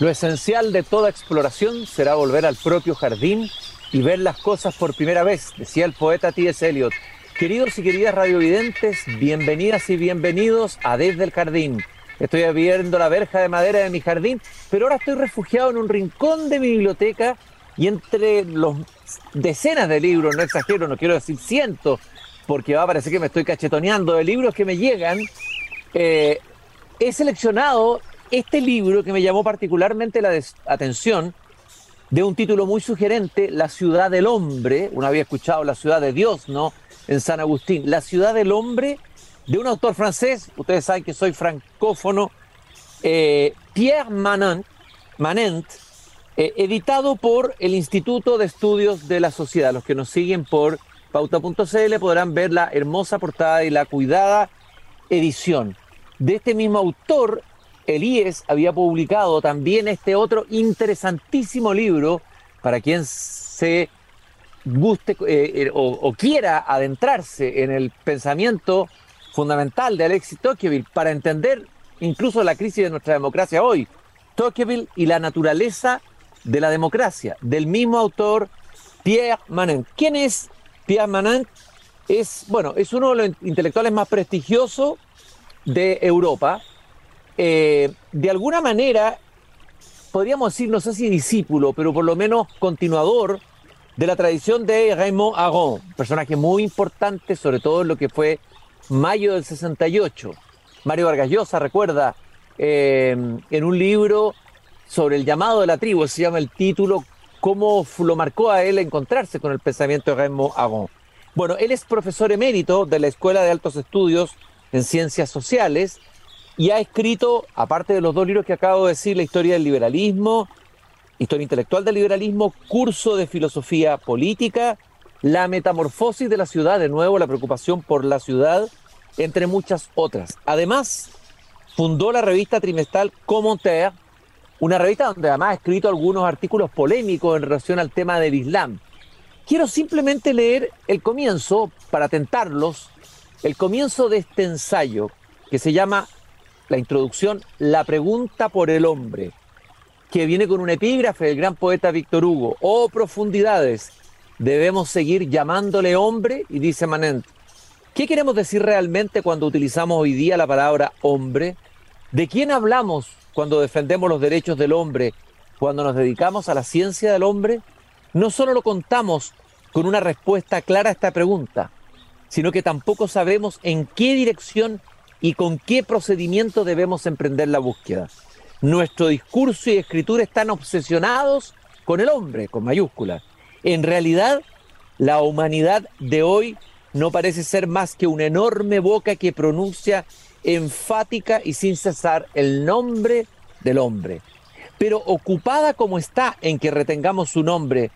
Lo esencial de toda exploración será volver al propio jardín y ver las cosas por primera vez, decía el poeta T.S. Eliot. Queridos y queridas radiovidentes, bienvenidas y bienvenidos a Desde el Jardín. Estoy abriendo la verja de madera de mi jardín, pero ahora estoy refugiado en un rincón de mi biblioteca y entre los decenas de libros, no exagero, no quiero decir cientos, porque va a parecer que me estoy cachetoneando de libros que me llegan, eh, he seleccionado este libro que me llamó particularmente la atención, de un título muy sugerente, La ciudad del hombre, uno había escuchado La ciudad de Dios, ¿no? En San Agustín, La ciudad del hombre, de un autor francés, ustedes saben que soy francófono, eh, Pierre Manent, eh, editado por el Instituto de Estudios de la Sociedad. Los que nos siguen por pauta.cl podrán ver la hermosa portada y la cuidada edición. De este mismo autor Elías había publicado también este otro interesantísimo libro para quien se guste eh, eh, o, quiera adentrarse en el pensamiento fundamental de Alexis Tocqueville para entender incluso la crisis de nuestra democracia hoy. Tocqueville y la naturaleza de la democracia, del mismo autor Pierre Manent. ¿Quién es Pierre Manent? Es, bueno, es uno de los intelectuales más prestigiosos de Europa, eh, de alguna manera, podríamos decir, no sé si discípulo, pero por lo menos continuador de la tradición de Raymond Aron, personaje muy importante, sobre todo en lo que fue mayo del 68. Mario Vargas Llosa recuerda eh, en un libro sobre el llamado de la tribu, se llama el título, cómo lo marcó a él encontrarse con el pensamiento de Raymond Aron. Bueno, él es profesor emérito de la Escuela de Altos Estudios en Ciencias Sociales y ha escrito, aparte de los dos libros que acabo de decir, la historia del liberalismo, historia intelectual del liberalismo, curso de filosofía política, la metamorfosis de la ciudad, de nuevo la preocupación por la ciudad, entre muchas otras. Además, fundó la revista trimestral Commentaire, una revista donde además ha escrito algunos artículos polémicos en relación al tema del Islam. Quiero simplemente leer el comienzo, para tentarlos, el comienzo de este ensayo que se llama la introducción, la pregunta por el hombre, que viene con un epígrafe del gran poeta Víctor Hugo. Oh profundidades, debemos seguir llamándole hombre, y dice Manent. ¿Qué queremos decir realmente cuando utilizamos hoy día la palabra hombre? ¿De quién hablamos cuando defendemos los derechos del hombre, cuando nos dedicamos a la ciencia del hombre? No solo lo contamos con una respuesta clara a esta pregunta, sino que tampoco sabemos en qué dirección y con qué procedimiento debemos emprender la búsqueda. Nuestro discurso y escritura están obsesionados con el hombre, con mayúsculas. En realidad, la humanidad de hoy no parece ser más que una enorme boca que pronuncia enfática y sin cesar el nombre del hombre. Pero ocupada como está en que retengamos su nombre,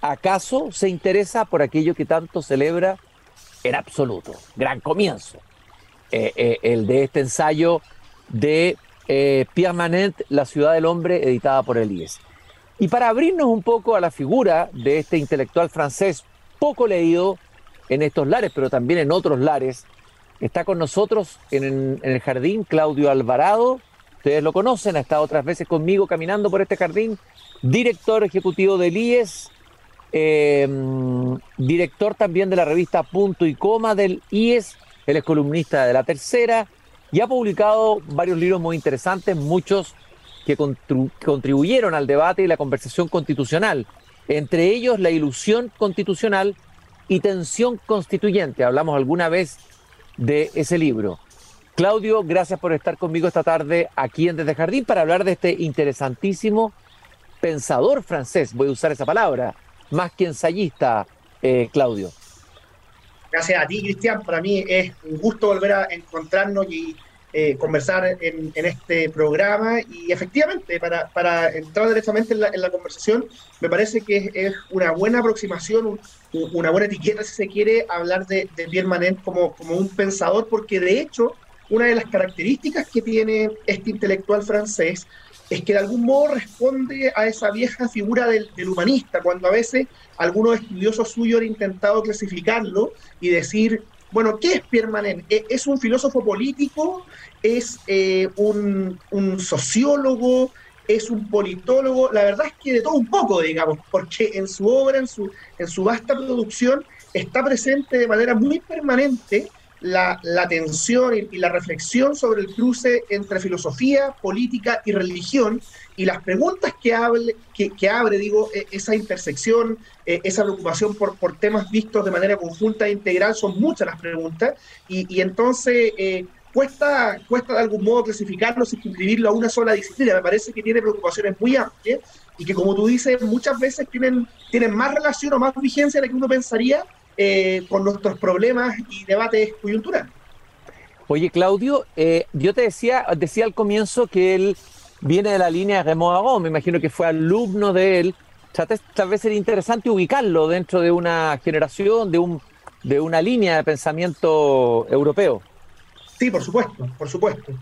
¿acaso se interesa por aquello que tanto celebra en absoluto? Gran comienzo. Eh, eh, el de este ensayo de eh, Pierre Manet, La ciudad del hombre, editada por Elías. Y para abrirnos un poco a la figura de este intelectual francés, poco leído en estos lares, pero también en otros lares, está con nosotros en, el jardín Claudio Alvarado. Ustedes lo conocen, ha estado otras veces conmigo caminando por este jardín, director ejecutivo del IES, director también de la revista Punto y Coma del IES él es columnista de La Tercera y ha publicado varios libros muy interesantes, muchos que contribuyeron al debate y la conversación constitucional, entre ellos La ilusión constitucional y Tensión constituyente. Hablamos alguna vez de ese libro. Claudio, gracias por estar conmigo esta tarde aquí en Desde Jardín para hablar de este interesantísimo pensador francés, voy a usar esa palabra, más que ensayista, eh, Claudio. Gracias a ti, Cristian. Para mí es un gusto volver a encontrarnos y eh, conversar en, este programa. Y efectivamente, para, entrar directamente en la, conversación, me parece que es, una buena aproximación, una buena etiqueta, si se quiere, hablar de, Pierre Manent como, como un pensador, porque de hecho, una de las características que tiene este intelectual francés es que de algún modo responde a esa vieja figura del, humanista, cuando a veces algunos estudiosos suyos han intentado clasificarlo y decir, bueno, ¿qué es Pierre Manet? ¿E-, ¿Es un filósofo político? ¿Es eh, un, sociólogo? es un politólogo, la verdad es que de todo un poco, digamos, porque en su obra, en su, en su vasta producción, está presente de manera muy permanente la, tensión y, la reflexión sobre el cruce entre filosofía, política y religión, y las preguntas que, abre, digo, e, esa intersección, e, esa preocupación por, temas vistos de manera conjunta e integral, son muchas las preguntas, y, entonces eh, cuesta, cuesta de algún modo clasificarlo, inscribirlo a una sola disciplina. Me parece que tiene preocupaciones muy amplias y que, como tú dices, muchas veces tienen, tienen más relación o más vigencia de la que uno pensaría eh, con nuestros problemas y debates coyunturales. Oye, Claudio, eh, yo te decía, decía al comienzo que él viene de la línea de Raymond Aron, me imagino que fue alumno de él. tal vez sería interesante ubicarlo dentro de una generación, de, un, de una línea de pensamiento europeo. Sí, por supuesto, por supuesto.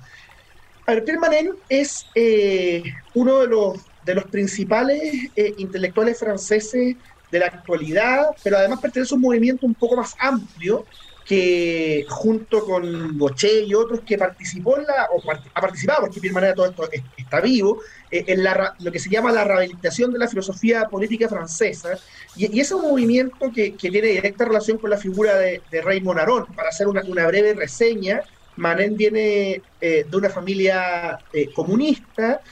A ver, Pierre es eh, uno de los, de los principales intelectuales franceses de la actualidad, pero además pertenece a un movimiento un poco más amplio que junto con Gaucher y otros que participó en la, o ha participado, porque de manera todo esto está vivo, eh, en la, lo que se llama la rehabilitación de la filosofía política francesa, y, es un movimiento que, tiene directa relación con la figura de, Raymond Aron. Para hacer una, breve reseña, Manet viene eh, de una familia eh, comunista,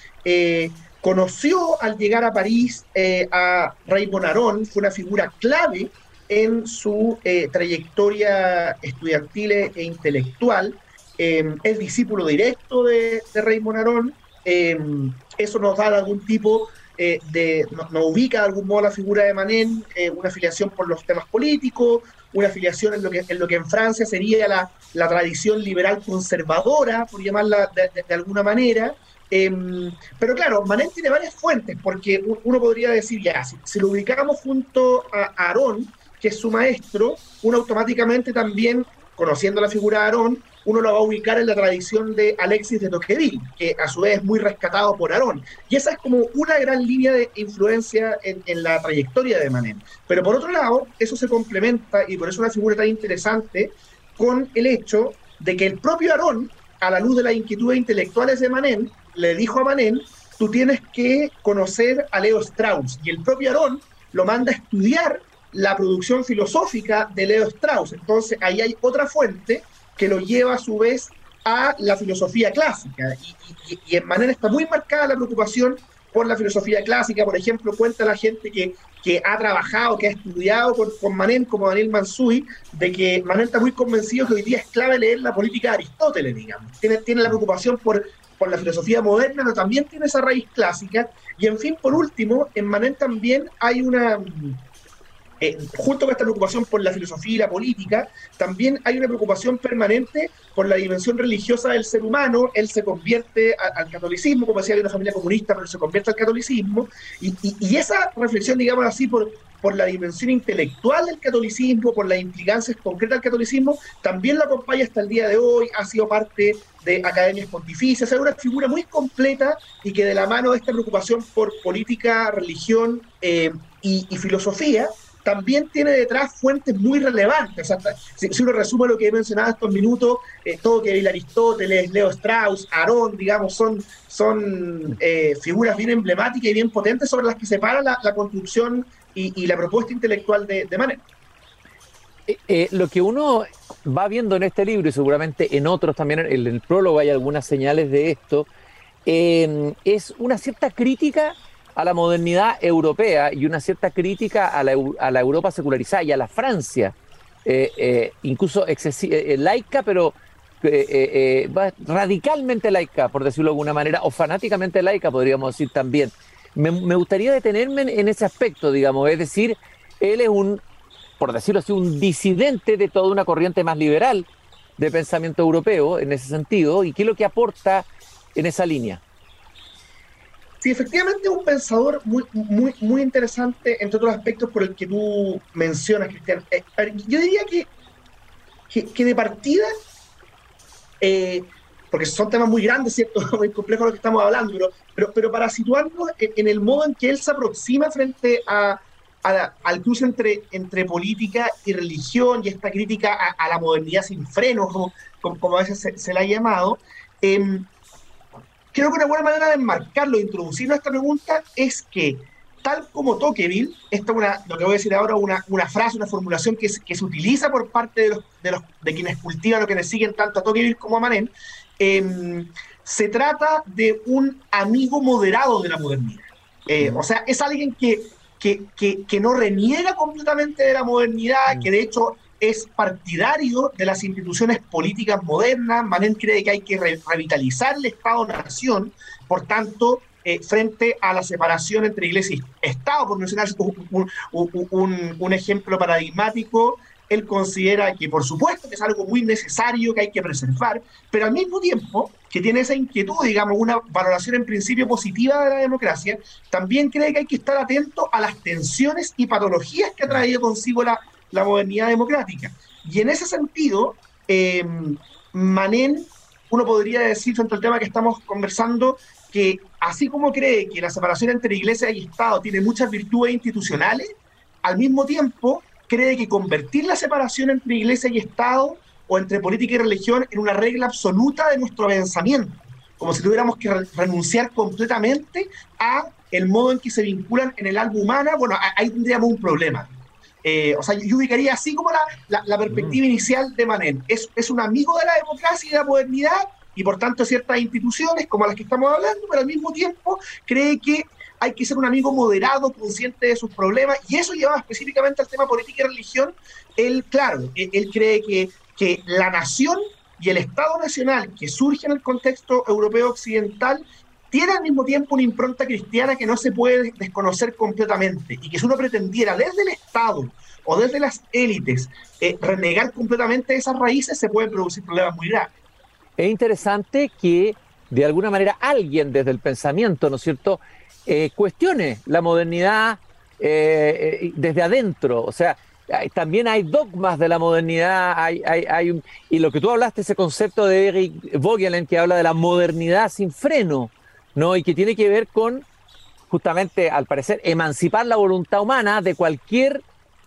Conoció al llegar a París eh, a Ray Bonarón, fue una figura clave en su eh, trayectoria estudiantil e intelectual. Em, es discípulo directo de, de Ray Bonarón. Em, eso nos da algún tipo eh, de. Nos, ubica de algún modo la figura de Manen, una afiliación por los temas políticos, una afiliación en lo que en, Francia sería la tradición liberal conservadora, por llamarla de alguna manera. Em, pero claro, Manet tiene varias fuentes, porque uno podría decir, ya, si, lo ubicamos junto a Aarón, que es su maestro, uno automáticamente también, conociendo la figura de Aarón, uno lo va a ubicar en la tradición de Alexis de Tocqueville, que a su vez es muy rescatado por Aarón. Y esa es como una gran línea de influencia en, en la trayectoria de Manet. Pero por otro lado, eso se complementa, y por eso es una figura tan interesante, con el hecho de que el propio Aarón, a la luz de las inquietudes intelectuales de Manet, le dijo a Manén, tú tienes que conocer a Leo Strauss. Y el propio Aarón lo manda a estudiar la producción filosófica de Leo Strauss. Entonces ahí hay otra fuente que lo lleva a su vez a la filosofía clásica. Y, en Manén está muy marcada la preocupación por la filosofía clásica. Por ejemplo, cuenta la gente que, que ha trabajado, que ha estudiado con, con Manén, como Daniel Mansui, de que Manén está muy convencido que hoy día es clave leer la política de Aristóteles, digamos. Tiene, tiene la preocupación por por la filosofía moderna, pero también tiene esa raíz clásica. Y en fin, por último, en Manet también hay una, eh, junto con esta preocupación por la filosofía y la política, también hay una preocupación permanente por la dimensión religiosa del ser humano. Él se convierte al catolicismo, como decía, de una familia comunista, pero se convierte al catolicismo. Y, esa reflexión, digamos así, por, por la dimensión intelectual del catolicismo, por las implicancias concretas del catolicismo, también lo acompaña hasta el día de hoy, ha sido parte de academias pontificias, es una figura muy completa y que de la mano de esta preocupación por política, religión eh, y, filosofía, también tiene detrás fuentes muy relevantes. si, uno resume lo que he mencionado estos minutos, eh, que Aristóteles, Leo Strauss, Aarón, digamos, son, son eh, figuras bien emblemáticas y bien potentes sobre las que se para la construcción y, la propuesta intelectual de, de. Eh, eh, lo que uno va viendo en este libro y seguramente en otros también, en el, prólogo hay algunas señales de esto, em, es una cierta crítica a la modernidad europea y una cierta crítica a la, a la Europa secularizada y a la Francia, eh, incluso laica, pero radicalmente laica, por decirlo de alguna manera, o fanáticamente laica, podríamos decir también. Me, gustaría detenerme en, ese aspecto, digamos, es decir, él es un, por decirlo así, un disidente de toda una corriente más liberal de pensamiento europeo en ese sentido, y qué es lo que aporta en esa línea. Sí, efectivamente es un pensador muy, muy, muy interesante, entre otros aspectos por el que tú mencionas, Cristian. Eh, yo diría que, que, de partida eh, porque son temas muy grandes, ¿cierto? Muy complejos los que estamos hablando, pero, pero, para situarnos en, el modo en que él se aproxima frente a, al cruce entre, entre política y religión y esta crítica a, la modernidad sin frenos, como, como, a veces se, se, la ha llamado, em, creo que una buena manera de enmarcarlo, de introducirlo a esta pregunta, es que tal como Tocqueville, esta es una, lo que voy a decir ahora, una, una frase, una formulación que, que se utiliza por parte de, los, de, los, de quienes cultivan o quienes siguen tanto a Tocqueville como a Manet, eh, se trata de un amigo moderado de la modernidad. Eh, o sea, es alguien que, que, que, que, no reniega completamente de la modernidad, que de hecho es partidario de las instituciones políticas modernas. Manet cree que hay que re revitalizar el Estado-Nación, por tanto, eh, frente a la separación entre iglesia y Estado, por mencionar un, un, un, un, ejemplo paradigmático, él considera que por supuesto que es algo muy necesario que hay que preservar, pero al mismo tiempo que tiene esa inquietud, digamos, una valoración en principio positiva de la democracia, también cree que hay que estar atento a las tensiones y patologías que ha traído consigo la, la modernidad democrática. Y en ese sentido, eh, Manén, uno podría decir frente al tema que estamos conversando, que así como cree que la separación entre iglesia y Estado tiene muchas virtudes institucionales, al mismo tiempo cree que convertir la separación entre iglesia y Estado o entre política y religión en una regla absoluta de nuestro pensamiento, como si tuviéramos que re renunciar completamente a el modo en que se vinculan en el alma humana, bueno, ahí tendríamos un problema. Eh, o sea, yo ubicaría así como la, la, la perspectiva mm. inicial de Manet. Es, es un amigo de la democracia y de la modernidad, y por tanto ciertas instituciones como las que estamos hablando, pero al mismo tiempo cree que hay que ser un amigo moderado, consciente de sus problemas, y eso lleva específicamente al tema política y religión. Él, claro, él, él cree que, que la nación y el Estado nacional que surge en el contexto europeo occidental tiene al mismo tiempo una impronta cristiana que no se puede desconocer completamente y que si uno pretendiera desde el Estado o desde las élites eh, renegar completamente esas raíces se pueden producir problemas muy graves. Es interesante que de alguna manera alguien desde el pensamiento, ¿no es cierto?, eh, cuestione la modernidad eh, eh, desde adentro, o sea, también hay dogmas de la modernidad, hay, hay, hay un, y lo que tú hablaste, ese concepto de Eric Vogelin que habla de la modernidad sin freno, ¿no? Y que tiene que ver con, justamente, al parecer, emancipar la voluntad humana de cualquier,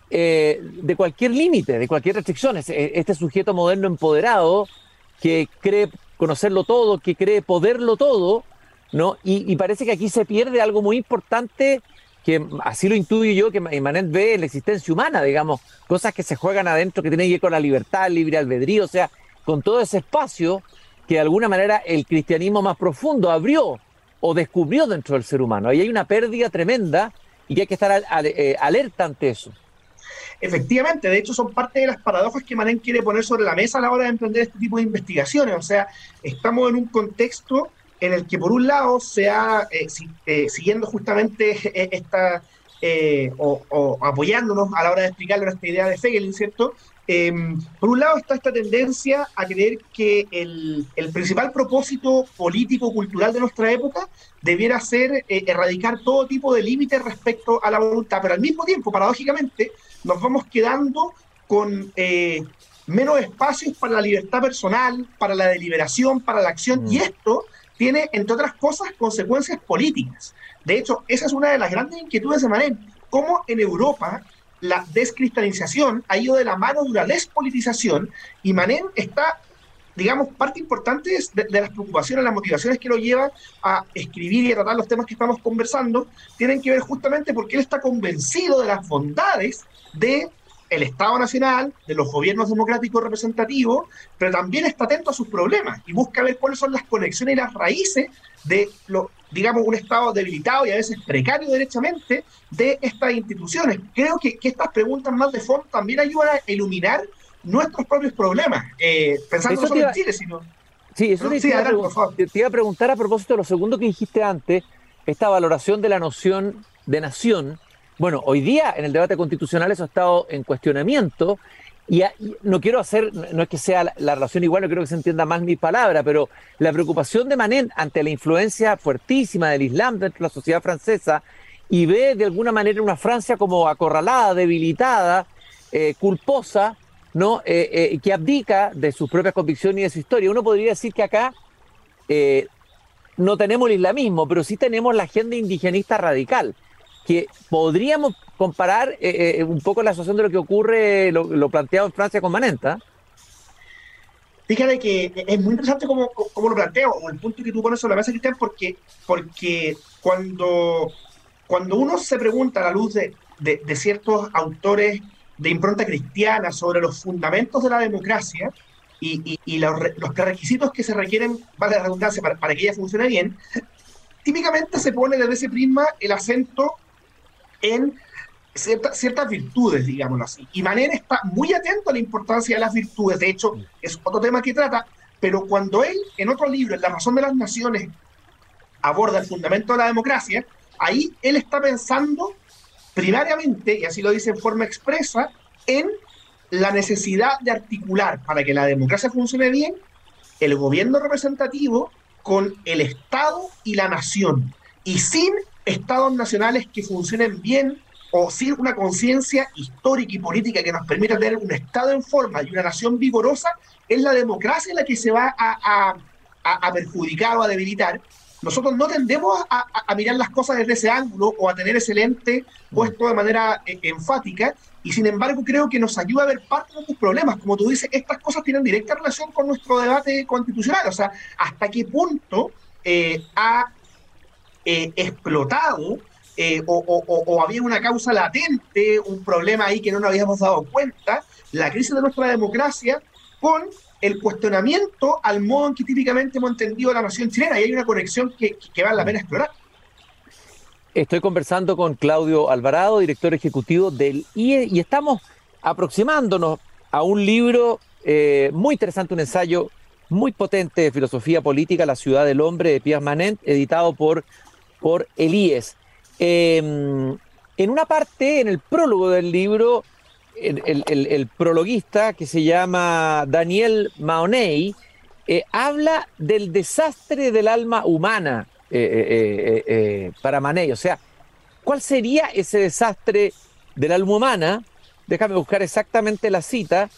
de cualquier límite, de cualquier restricción. Este sujeto moderno empoderado que cree conocerlo todo, que cree poderlo todo, ¿no? Y, y, parece que aquí se pierde algo muy importante, que así lo intuyo yo, que Manet ve en la existencia humana, digamos, cosas que se juegan adentro, que tienen que ver con la libertad, el libre albedrío, o sea, con todo ese espacio que de alguna manera el cristianismo más profundo abrió o descubrió dentro del ser humano. Ahí hay una pérdida tremenda y que hay que estar al, eh, alerta ante eso. Efectivamente, de hecho son parte de las paradojas que Manen quiere poner sobre la mesa a la hora de emprender este tipo de investigaciones. O sea, estamos en un contexto en el que por un lado se ha, eh, eh, siguiendo justamente esta, eh, o, apoyándonos a la hora de explicarle esta idea de Fegel, ¿cierto? Eh, por un lado está esta tendencia a creer que el, el principal propósito político-cultural de nuestra época debiera ser eh, erradicar todo tipo de límites respecto a la voluntad, pero al mismo tiempo, paradójicamente, nos vamos quedando con eh, menos espacios para la libertad personal, para la deliberación, para la acción, mm. y esto tiene, entre otras cosas, consecuencias políticas. De hecho, esa es una de las grandes inquietudes de Manet, cómo en Europa la descristalización ha ido de la mano de una despolitización y Manet está, digamos, parte importante de, de, las preocupaciones, las motivaciones que lo lleva a escribir y a tratar los temas que estamos conversando, tienen que ver justamente porque él está convencido de las bondades de el Estado Nacional, de los gobiernos democráticos representativos, pero también está atento a sus problemas y busca ver cuáles son las conexiones y las raíces de lo, digamos, un Estado debilitado y a veces precario derechamente de estas instituciones. Creo que, que estas preguntas más de fondo también ayudan a iluminar nuestros propios problemas, eh, pensando no solo iba, en Chile, sino... Sí, eso te, sí, te, adelante, iba te, te iba a preguntar a propósito de lo segundo que dijiste antes, esta valoración de la noción de nación. Bueno, hoy día en el debate constitucional eso ha estado en cuestionamiento y, y, no quiero hacer, no es que sea la, la, relación igual, no quiero que se entienda más mi palabra, pero la preocupación de Manet ante la influencia fuertísima del Islam dentro de la sociedad francesa y ve de alguna manera una Francia como acorralada, debilitada, eh, culposa, ¿no? Eh, eh, que abdica de sus propias convicciones y de su historia. Uno podría decir que acá eh, no tenemos el islamismo, pero sí tenemos la agenda indigenista radical, que podríamos comparar un poco la situación de lo que ocurre, lo, planteado en Francia con Manenta. Fíjate que es muy interesante como, como lo planteo, o el punto que tú pones sobre la mesa, Cristian, porque, porque cuando, cuando uno se pregunta a la luz de, de, ciertos autores de impronta cristiana sobre los fundamentos de la democracia y, los, los, prerequisitos que se requieren, vale la redundancia, para, para que ella funcione bien, típicamente se pone desde ese prisma el acento en ciertas virtudes, digámoslo así. Y Manen está muy atento a la importancia de las virtudes. De hecho, es otro tema que trata, pero cuando él, en otro libro, en La razón de las naciones, aborda el fundamento de la democracia, ahí él está pensando primariamente, y así lo dice en forma expresa, en la necesidad de articular para que la democracia funcione bien el gobierno representativo con el Estado y la nación. Y sin estados nacionales que funcionen bien o sin una conciencia histórica y política que nos permita tener un Estado en forma y una nación vigorosa, es la democracia la que se va a, perjudicar o a debilitar. Nosotros no tendemos a, mirar las cosas desde ese ángulo o a tener ese lente puesto de manera eh, enfática, y sin embargo creo que nos ayuda a ver parte de nuestros problemas. Como tú dices, estas cosas tienen directa relación con nuestro debate constitucional, o sea, hasta qué punto eh, ha eh, explotado eh, o, había una causa latente, un problema ahí que no nos habíamos dado cuenta, la crisis de nuestra democracia con el cuestionamiento al modo en que típicamente hemos entendido la nación chilena y hay una conexión que, vale la pena explorar. Estoy conversando con Claudio Alvarado, director ejecutivo del IE, y estamos aproximándonos a un libro eh, muy interesante, un ensayo muy potente de filosofía política, La ciudad del hombre, de Pierre Manent, editado por, por el. Em, en una parte, en el prólogo del libro, el, prologuista, que se llama Daniel Maoney, eh, habla del desastre del alma humana eh, eh, para Maney. O sea, ¿cuál sería ese desastre del alma humana? Déjame buscar exactamente la cita,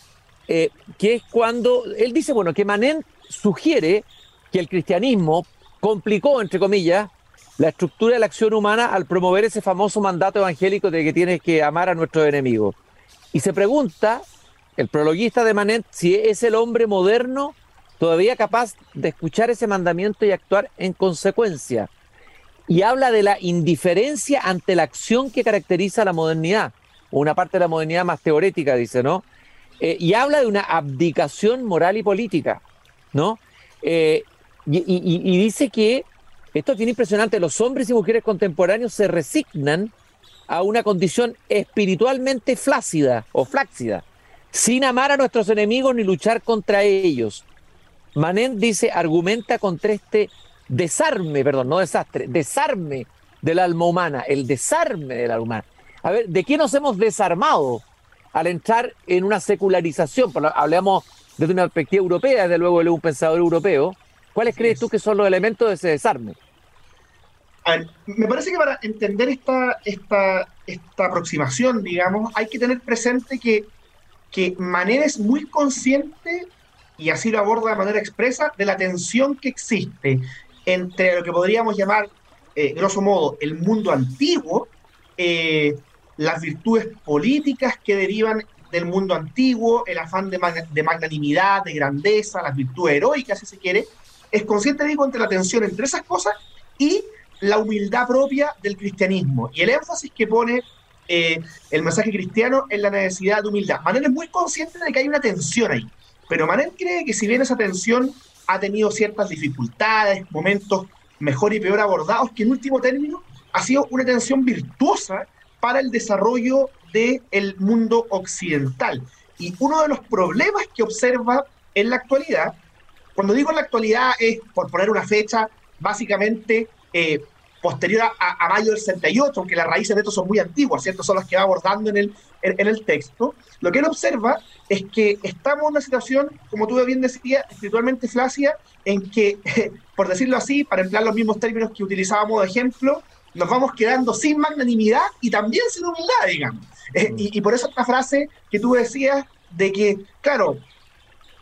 que es cuando él dice, bueno, que Manet sugiere que el cristianismo complicó, entre comillas, la estructura de la acción humana al promover ese famoso mandato evangélico de que tienes que amar a nuestros enemigos. Y se pregunta, el prologuista de Manet, si es el hombre moderno todavía capaz de escuchar ese mandamiento y actuar en consecuencia. Y habla de la indiferencia ante la acción que caracteriza la modernidad, una parte de la modernidad más teorética, dice, ¿no? Eh, y habla de una abdicación moral y política, ¿no? Eh, y dice que esto es bien impresionante. Los hombres y mujeres contemporáneos se resignan a una condición espiritualmente flácida o flácida, sin amar a nuestros enemigos ni luchar contra ellos. Manent dice, argumenta contra este desarme, perdón, no desastre, desarme del alma humana, el desarme del alma humana. A ver, ¿de qué nos hemos desarmado al entrar en una secularización? Hablamos desde una perspectiva europea, desde luego él es un pensador europeo, ¿Cuáles crees tú que son los elementos de ese desarme? Me parece que para entender esta, esta, esta aproximación, digamos, hay que tener presente que, que Manet es muy consciente, y así lo aborda de manera expresa, de la tensión que existe entre lo que podríamos llamar, eh, grosso modo, el mundo antiguo, eh, las virtudes políticas que derivan del mundo antiguo, el afán de, de magnanimidad, de grandeza, las virtudes heroicas, si se quiere, es consciente, digo, entre la tensión entre esas cosas y la humildad propia del cristianismo y el énfasis que pone eh, el mensaje cristiano en la necesidad de humildad. Manel es muy consciente de que hay una tensión ahí, pero Manel cree que si bien esa tensión ha tenido ciertas dificultades, momentos mejor y peor abordados, que en último término ha sido una tensión virtuosa para el desarrollo del mundo occidental. Y uno de los problemas que observa en la actualidad cuando digo en la actualidad es, por poner una fecha, básicamente eh, posterior a, mayo del 68, aunque las raíces de esto son muy antiguas, ¿cierto? Son las que va abordando en el, en, el texto. Lo que él observa es que estamos en una situación, como tú bien decías, espiritualmente flácida, en que, por decirlo así, para emplear los mismos términos que utilizábamos de ejemplo, nos vamos quedando sin magnanimidad y también sin humildad, digamos. Eh, y, y por eso esta frase que tú decías de que, claro,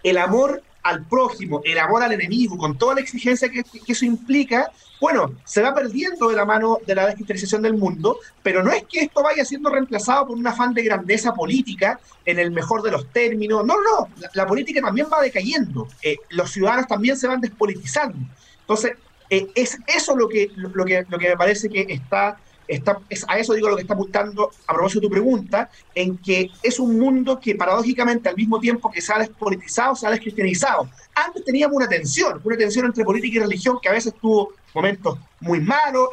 el amor al prójimo, el amor al enemigo, con toda la exigencia que, eso implica, bueno, se va perdiendo de la mano de la descristianización del mundo, pero no es que esto vaya siendo reemplazado por un afán de grandeza política en el mejor de los términos. No, no, la, política también va decayendo. Eh, los ciudadanos también se van despolitizando. Entonces, eh, es eso lo que, lo, que, lo que me parece que está Es a eso digo lo que está apuntando a propósito de tu pregunta, en que es un mundo que paradójicamente al mismo tiempo que despolitizado, se ha descristianizado. Antes teníamos una tensión, una tensión entre política y religión que a veces tuvo momentos muy malos,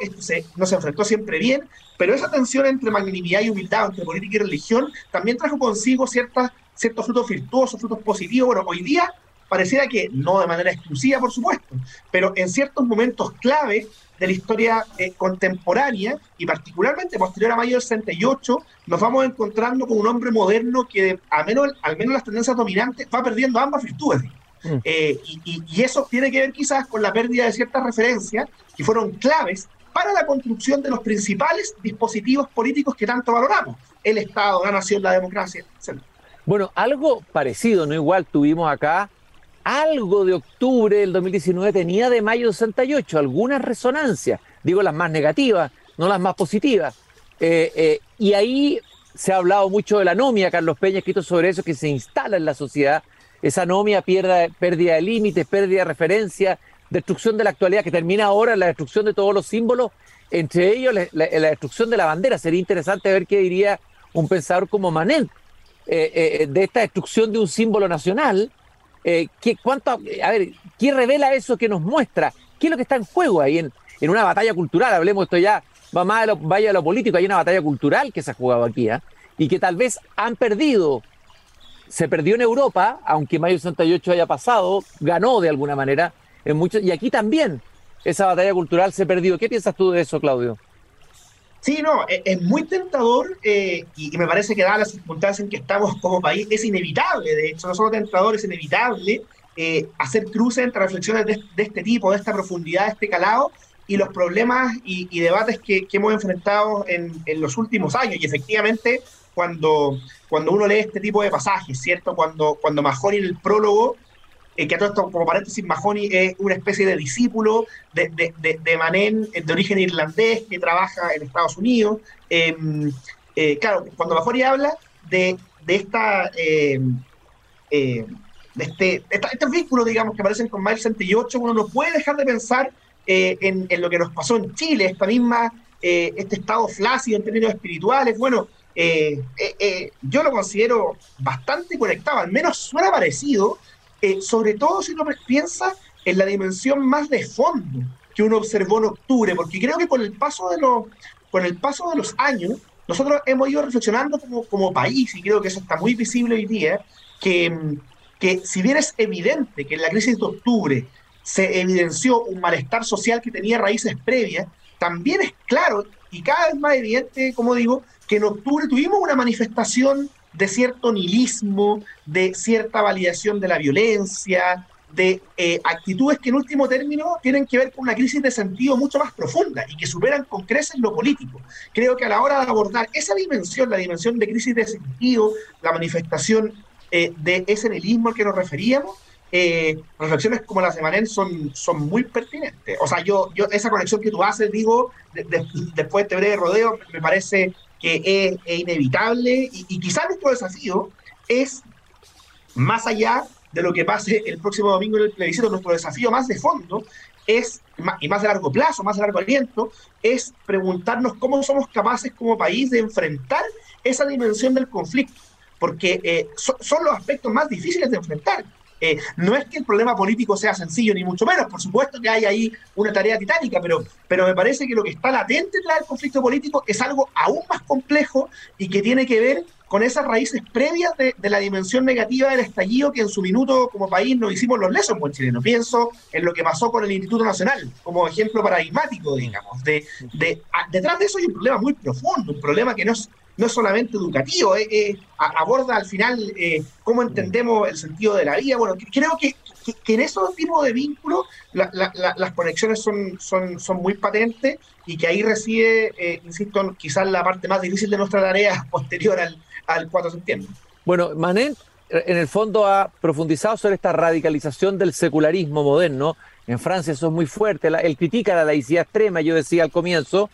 no se enfrentó siempre bien, pero esa tensión entre magnanimidad y humildad, entre política y religión, también trajo consigo ciertas, ciertos frutos virtuosos, frutos positivos. Bueno, hoy día pareciera que no de manera exclusiva, por supuesto, pero en ciertos momentos clave de la historia eh, contemporánea y particularmente posterior a mayo del 68, nos vamos encontrando con un hombre moderno que, al menos, al menos las tendencias dominantes, va perdiendo ambas virtudes. Mm. Eh, y, eso tiene que ver quizás con la pérdida de ciertas referencias que fueron claves para la construcción de los principales dispositivos políticos que tanto valoramos, el Estado, la nación, la democracia, etc. Bueno, algo parecido, no igual, tuvimos acá algo de octubre del 2019 tenía de mayo 68, algunas resonancias, digo las más negativas, no las más positivas. Eh, eh, y ahí se ha hablado mucho de la anomia, Carlos Peña ha escrito sobre eso, que se instala en la sociedad, esa anomia, pierda, pérdida de límites, pérdida de referencia, destrucción de la actualidad, que termina ahora la destrucción de todos los símbolos, entre ellos la, destrucción de la bandera. Sería interesante ver qué diría un pensador como Manet eh, de esta destrucción de un símbolo nacional, eh, ¿qué, cuánto, a ver, ¿qué revela eso que nos muestra? ¿Qué es lo que está en juego ahí en, en una batalla cultural? Hablemos esto ya, va más de lo, vaya a lo político, hay una batalla cultural que se ha jugado aquí, ¿eh? y que tal vez han perdido. Se perdió en Europa, aunque mayo 68 haya pasado, ganó de alguna manera en muchos, y aquí también esa batalla cultural se perdió. ¿Qué piensas tú de eso, Claudio? Sí, no, e, es, muy tentador eh, y, me parece que dadas las circunstancias en que estamos como país, es inevitable, de hecho, no solo tentador, es inevitable eh, hacer cruces entre reflexiones de, este tipo, de esta profundidad, de este calado, y los problemas y, debates que, hemos enfrentado en, los últimos años. Y efectivamente, cuando, cuando uno lee este tipo de pasajes, ¿cierto? Cuando, cuando Mahoney en el prólogo eh, que a todo esto, como paréntesis, Mahoney es una especie de discípulo de, de, de, Manen, de origen irlandés, que trabaja en Estados Unidos. Em, eh, claro, cuando Mahoney habla de, de esta... Em, eh, de este, estos vínculos, digamos, que aparecen con Miles 68, uno no puede dejar de pensar en, en, lo que nos pasó en Chile, esta misma, este estado flácido en términos espirituales. Bueno, yo lo considero bastante conectado, al menos suena parecido eh, sobre todo si uno piensa en la dimensión más de fondo que uno observó en octubre, porque creo que con el paso de los, con el paso de los años, nosotros hemos ido reflexionando como, como país, y creo que eso está muy visible hoy día, que, que si bien es evidente que en la crisis de octubre se evidenció un malestar social que tenía raíces previas, también es claro y cada vez más evidente, como digo, que en octubre tuvimos una manifestación de cierto nihilismo, de cierta validación de la violencia, de eh, actitudes que en último término tienen que ver con una crisis de sentido mucho más profunda y que superan con creces lo político. Creo que a la hora de abordar esa dimensión, la dimensión de crisis de sentido, la manifestación eh, de ese nihilismo al que nos referíamos, eh, reflexiones como las de Manel son, son muy pertinentes. O sea, yo, yo esa conexión que tú haces, digo, después de este breve rodeo, me parece que es, inevitable y, y quizás nuestro desafío es, más allá de lo que pase el próximo domingo en el plebiscito, nuestro desafío más de fondo es, y más de largo plazo, más de largo aliento, es preguntarnos cómo somos capaces como país de enfrentar esa dimensión del conflicto, porque eh, son los aspectos más difíciles de enfrentar. Eh, no es que el problema político sea sencillo, ni mucho menos. Por supuesto que hay ahí una tarea titánica, pero, pero me parece que lo que está latente tras el conflicto político es algo aún más complejo y que tiene que ver con esas raíces previas de, la dimensión negativa del estallido que en su minuto como país nos hicimos los lesos en buen chileno. Pienso en lo que pasó con el Instituto Nacional como ejemplo paradigmático, digamos. De, de, detrás de eso hay un problema muy profundo, un problema que no es no es solamente educativo, eh, eh, aborda al final eh, cómo entendemos el sentido de la vida. Bueno, creo que, en esos tipos de vínculos las conexiones son, son, son muy patentes y que ahí reside, insisto, quizás la parte más difícil de nuestra tarea posterior al, al 4 de septiembre. Bueno, Manet en el fondo ha profundizado sobre esta radicalización del secularismo moderno. En Francia eso es muy fuerte. él critica la laicidad extrema, yo decía al comienzo,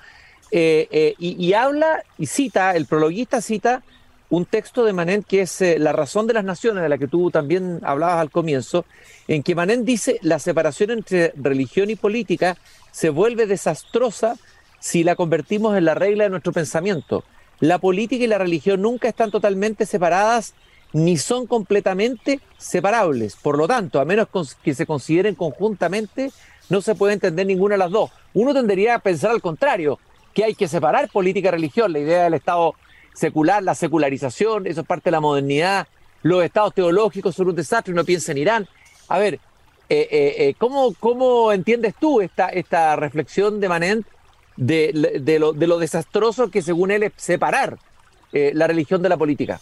eh, eh, y, habla y cita, el prologuista cita un texto de Manet que es eh, La razón de las naciones, de la que tú también hablabas al comienzo, en que Manet dice la separación entre religión y política se vuelve desastrosa si la convertimos en la regla de nuestro pensamiento. La política y la religión nunca están totalmente separadas ni son completamente separables. Por lo tanto, a menos que se consideren conjuntamente, no se puede entender ninguna de las dos. Uno tendría a pensar al contrario, que hay que separar política y religión, la idea del Estado secular, la secularización, eso es parte de la modernidad, los estados teológicos son un desastre, uno piensa en Irán. A ver, eh, eh, eh, ¿cómo, ¿cómo, entiendes tú esta, esta reflexión de Manent de, lo, de lo desastroso que según él es separar la religión de la política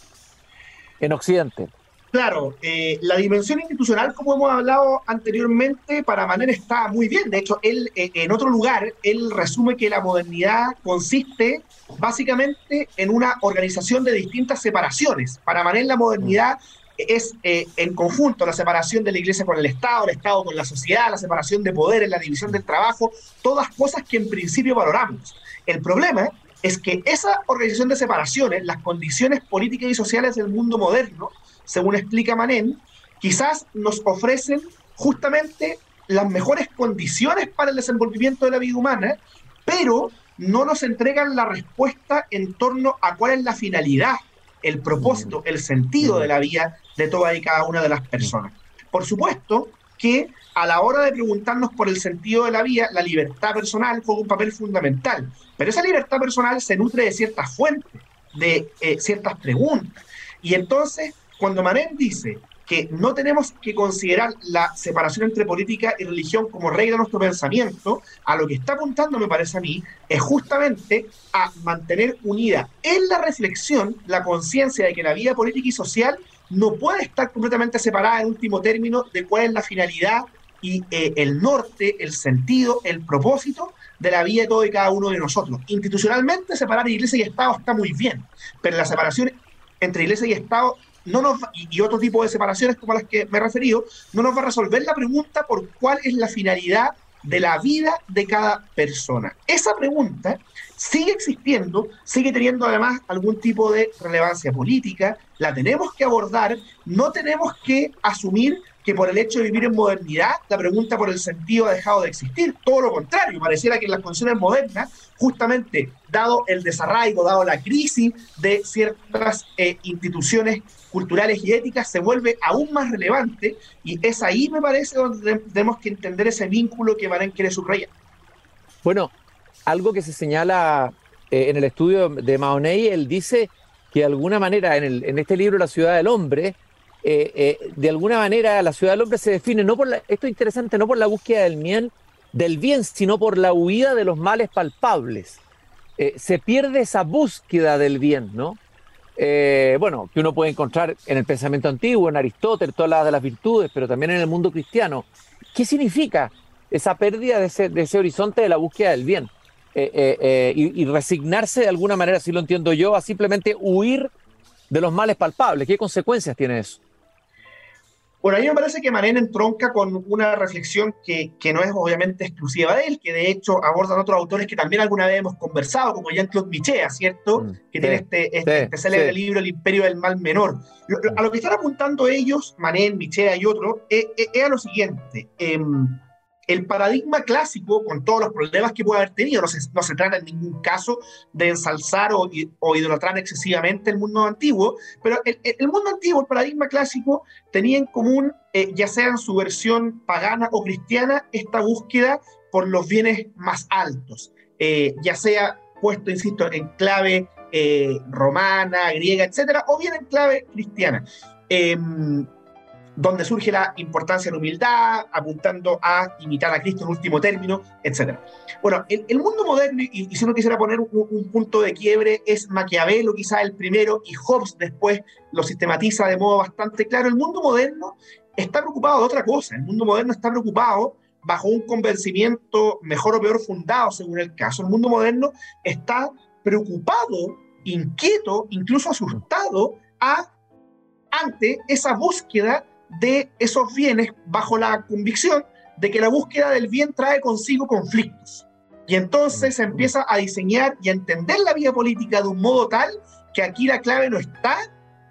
en Occidente? Claro, eh, la dimensión institucional, como hemos hablado anteriormente, para Manet está muy bien. De hecho, él eh, en otro lugar, él resume que la modernidad consiste básicamente en una organización de distintas separaciones. Para Manet la modernidad es eh, en conjunto la separación de la iglesia con el Estado, el Estado con la sociedad, la separación de poderes, la división del trabajo, todas cosas que en principio valoramos. El problema es que esa organización de separaciones, las condiciones políticas y sociales del mundo moderno, según explica Manén, quizás nos ofrecen justamente las mejores condiciones para el desenvolvimiento de la vida humana, pero no nos entregan la respuesta en torno a cuál es la finalidad, el propósito, el sentido de la vida de toda y cada una de las personas. Por supuesto que a la hora de preguntarnos por el sentido de la vida, la libertad personal juega un papel fundamental, pero esa libertad personal se nutre de ciertas fuentes, de eh, ciertas preguntas. Y entonces cuando Manet dice que no tenemos que considerar la separación entre política y religión como regla de nuestro pensamiento, a lo que está apuntando, me parece a mí, es justamente a mantener unida en la reflexión la conciencia de que la vida política y social no puede estar completamente separada en último término de cuál es la finalidad y eh, el norte, el sentido, el propósito de la vida de todo y cada uno de nosotros. Institucionalmente, separar iglesia y Estado está muy bien, pero la separación entre iglesia y Estado no nos y, otro tipo de separaciones como las que me he referido, no nos va a resolver la pregunta por cuál es la finalidad de la vida de cada persona. Esa pregunta sigue existiendo, sigue teniendo además algún tipo de relevancia política, la tenemos que abordar, no tenemos que asumir que por el hecho de vivir en modernidad, la pregunta por el sentido ha dejado de existir. Todo lo contrario, pareciera que en las condiciones modernas, justamente dado el desarraigo, dado la crisis de ciertas eh, instituciones culturales y éticas, se vuelve aún más relevante y es ahí, me parece, donde tenemos que entender ese vínculo que Marén quiere subrayar. Bueno, algo que se señala eh, en el estudio de Mahoney, él dice que de alguna manera en, en este libro La ciudad del hombre, eh, eh, de alguna manera la ciudad del hombre se define, no por esto es interesante, no por la búsqueda del bien, del bien, sino por la huida de los males palpables. Eh, se pierde esa búsqueda del bien, ¿no? bueno, que uno puede encontrar en el pensamiento antiguo, en Aristóteles, todas las de las virtudes, pero también en el mundo cristiano. ¿Qué significa esa pérdida de ese, horizonte de la búsqueda del bien? y, y, resignarse de alguna manera, si lo entiendo yo, a simplemente huir de los males palpables. ¿Qué consecuencias tiene eso? Bueno, a mí me parece que Manen entronca con una reflexión que, que, no es obviamente exclusiva de él, que de hecho abordan otros autores que también alguna vez hemos conversado, como Jean-Claude Michea, ¿cierto? Mm, que tiene este, este, este célebre libro El Imperio del Mal Menor. a lo que están apuntando ellos, Manen, Michea y otros, es, a lo siguiente. El paradigma clásico, con todos los problemas que puede haber tenido, no se, trata en ningún caso de ensalzar o, idolatrar excesivamente el mundo antiguo, pero el, mundo antiguo, el paradigma clásico, tenía en común, eh, ya sea en su versión pagana o cristiana, esta búsqueda por los bienes más altos, eh, ya sea puesto, insisto, en clave eh, romana, griega, etcétera, o bien en clave cristiana. Donde surge la importancia de la humildad, apuntando a imitar a Cristo en último término, etc. Bueno, el, el mundo moderno, y, si uno quisiera poner un, punto de quiebre, es Maquiavelo quizá el primero y Hobbes después lo sistematiza de modo bastante claro. El mundo moderno está preocupado de otra cosa, el mundo moderno está preocupado bajo un convencimiento mejor o peor fundado según el caso. El mundo moderno está preocupado, inquieto, incluso asustado a ante esa búsqueda de esos bienes bajo la convicción de que la búsqueda del bien trae consigo conflictos. Y entonces se empieza a diseñar y a entender la vida política de un modo tal que aquí la clave no está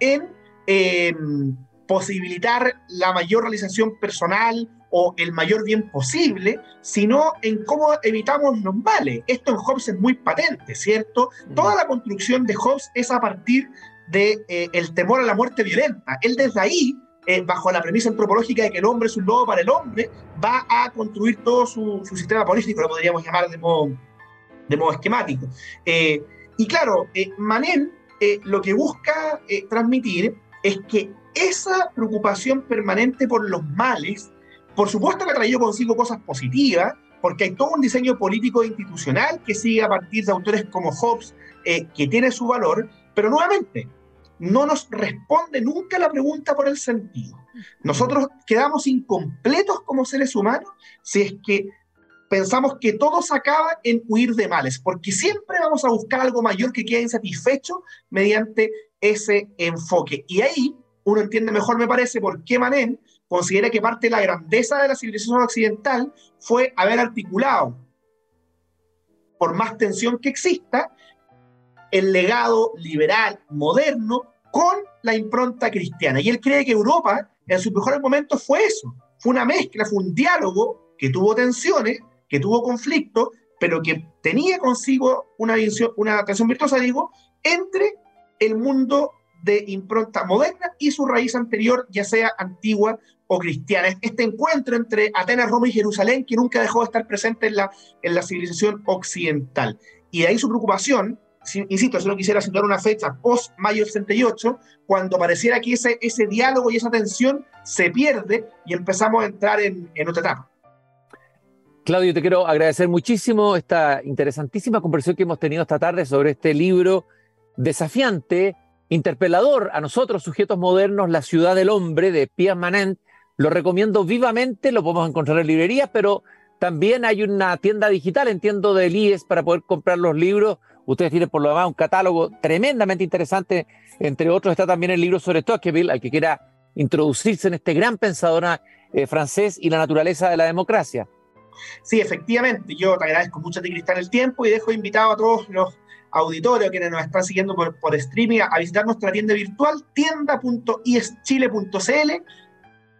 en em, posibilitar la mayor realización personal o el mayor bien posible, sino en cómo evitamos los males. Esto en Hobbes es muy patente, ¿cierto? Toda la construcción de Hobbes es a partir del de, eh, el temor a la muerte violenta. Él desde ahí eh, bajo la premisa antropológica de que el hombre es un lobo para el hombre, va a construir todo su, sistema político, lo podríamos llamar de modo, esquemático. Eh, y claro, eh, Manen lo que busca transmitir es que esa preocupación permanente por los males, por supuesto que ha traído consigo cosas positivas, porque hay todo un diseño político e institucional que sigue a partir de autores como Hobbes, que tiene su valor, pero nuevamente, no nos responde nunca la pregunta por el sentido. Nosotros quedamos incompletos como seres humanos si es que pensamos que todo se acaba en huir de males, porque siempre vamos a buscar algo mayor que quede insatisfecho mediante ese enfoque. Y ahí uno entiende mejor, me parece, por qué Manen considera que parte de la grandeza de la civilización occidental fue haber articulado, por más tensión que exista, el legado liberal moderno con la impronta cristiana. Y él cree que Europa en sus mejores momentos fue eso, fue una mezcla, fue un diálogo que tuvo tensiones, que tuvo conflictos, pero que tenía consigo una, visión, una tensión virtuosa, digo, entre el mundo de impronta moderna y su raíz anterior, ya sea antigua o cristiana. Este encuentro entre Atenas, Roma y Jerusalén, que nunca dejó de estar presente en la, en la civilización occidental. Y de ahí su preocupación insisto, si no quisiera situar una fecha post-mayo 68, cuando pareciera que ese, ese diálogo y esa tensión se pierde y empezamos a entrar en, en otra etapa. Claudio, te quiero agradecer muchísimo esta interesantísima conversación que hemos tenido esta tarde sobre este libro desafiante, interpelador a nosotros, sujetos modernos, La ciudad del hombre, de Pierre Manent. Lo recomiendo vivamente, lo podemos encontrar en librerías, pero también hay una tienda digital, entiendo, de IES para poder comprar los libros Ustedes tienen por lo demás un catálogo tremendamente interesante. Entre otros está también el libro sobre Tocqueville, al que quiera introducirse en este gran pensador eh, francés y la naturaleza de la democracia. Sí, efectivamente. Yo te agradezco mucho a ti, Cristian, el tiempo y dejo invitado a todos los auditores que nos están siguiendo por, por streaming a visitar nuestra tienda virtual tienda.ischile.cl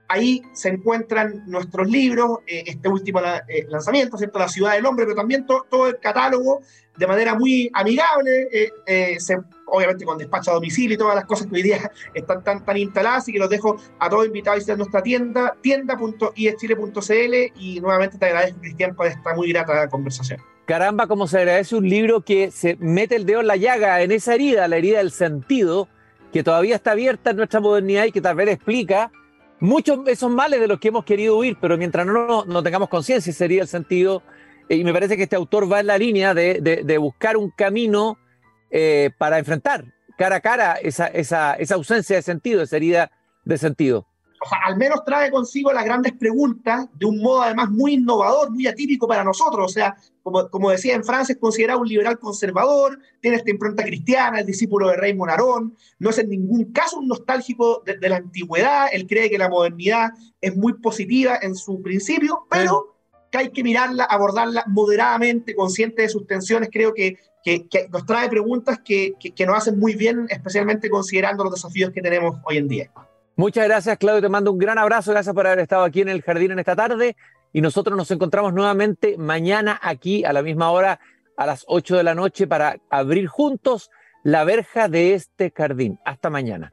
Ahí se encuentran nuestros libros, eh, este último eh, lanzamiento, ¿cierto? La ciudad del hombre, pero también todo el catálogo de manera muy amigable, eh, obviamente con despacho a domicilio y todas las cosas que hoy día están tan, tan instaladas y que los dejo a todos invitados a visitar nuestra tienda, tienda.ischile.cl y nuevamente te agradezco, Cristian, por esta muy grata conversación. Caramba, como se agradece un libro que se mete el dedo en la llaga, en esa herida, la herida del sentido, que todavía está abierta en nuestra modernidad y que tal vez explica muchos esos males de los que hemos querido huir, pero mientras no, no, tengamos conciencia, sería el sentido. Eh, y me parece que este autor va en la línea de, de, buscar un camino eh, para enfrentar cara a cara esa, esa, esa ausencia de sentido, esa herida de sentido o sea, al menos trae consigo las grandes preguntas de un modo además muy innovador, muy atípico para nosotros. O sea, como, como decía en Francia, es considerado un liberal conservador, tiene esta impronta cristiana, el discípulo de Raymond Aron, no es en ningún caso un nostálgico de, la antigüedad, él cree que la modernidad es muy positiva en su principio, pero que hay que mirarla, abordarla moderadamente, consciente de sus tensiones. Creo que, que, nos trae preguntas que, que nos hacen muy bien, especialmente considerando los desafíos que tenemos hoy en día. Muchas gracias, Claudio. Te mando un gran abrazo. Gracias por haber estado aquí en el jardín en esta tarde. Y nosotros nos encontramos nuevamente mañana aquí a la misma hora, a las 8 de la noche, para abrir juntos la verja de este jardín. Hasta mañana.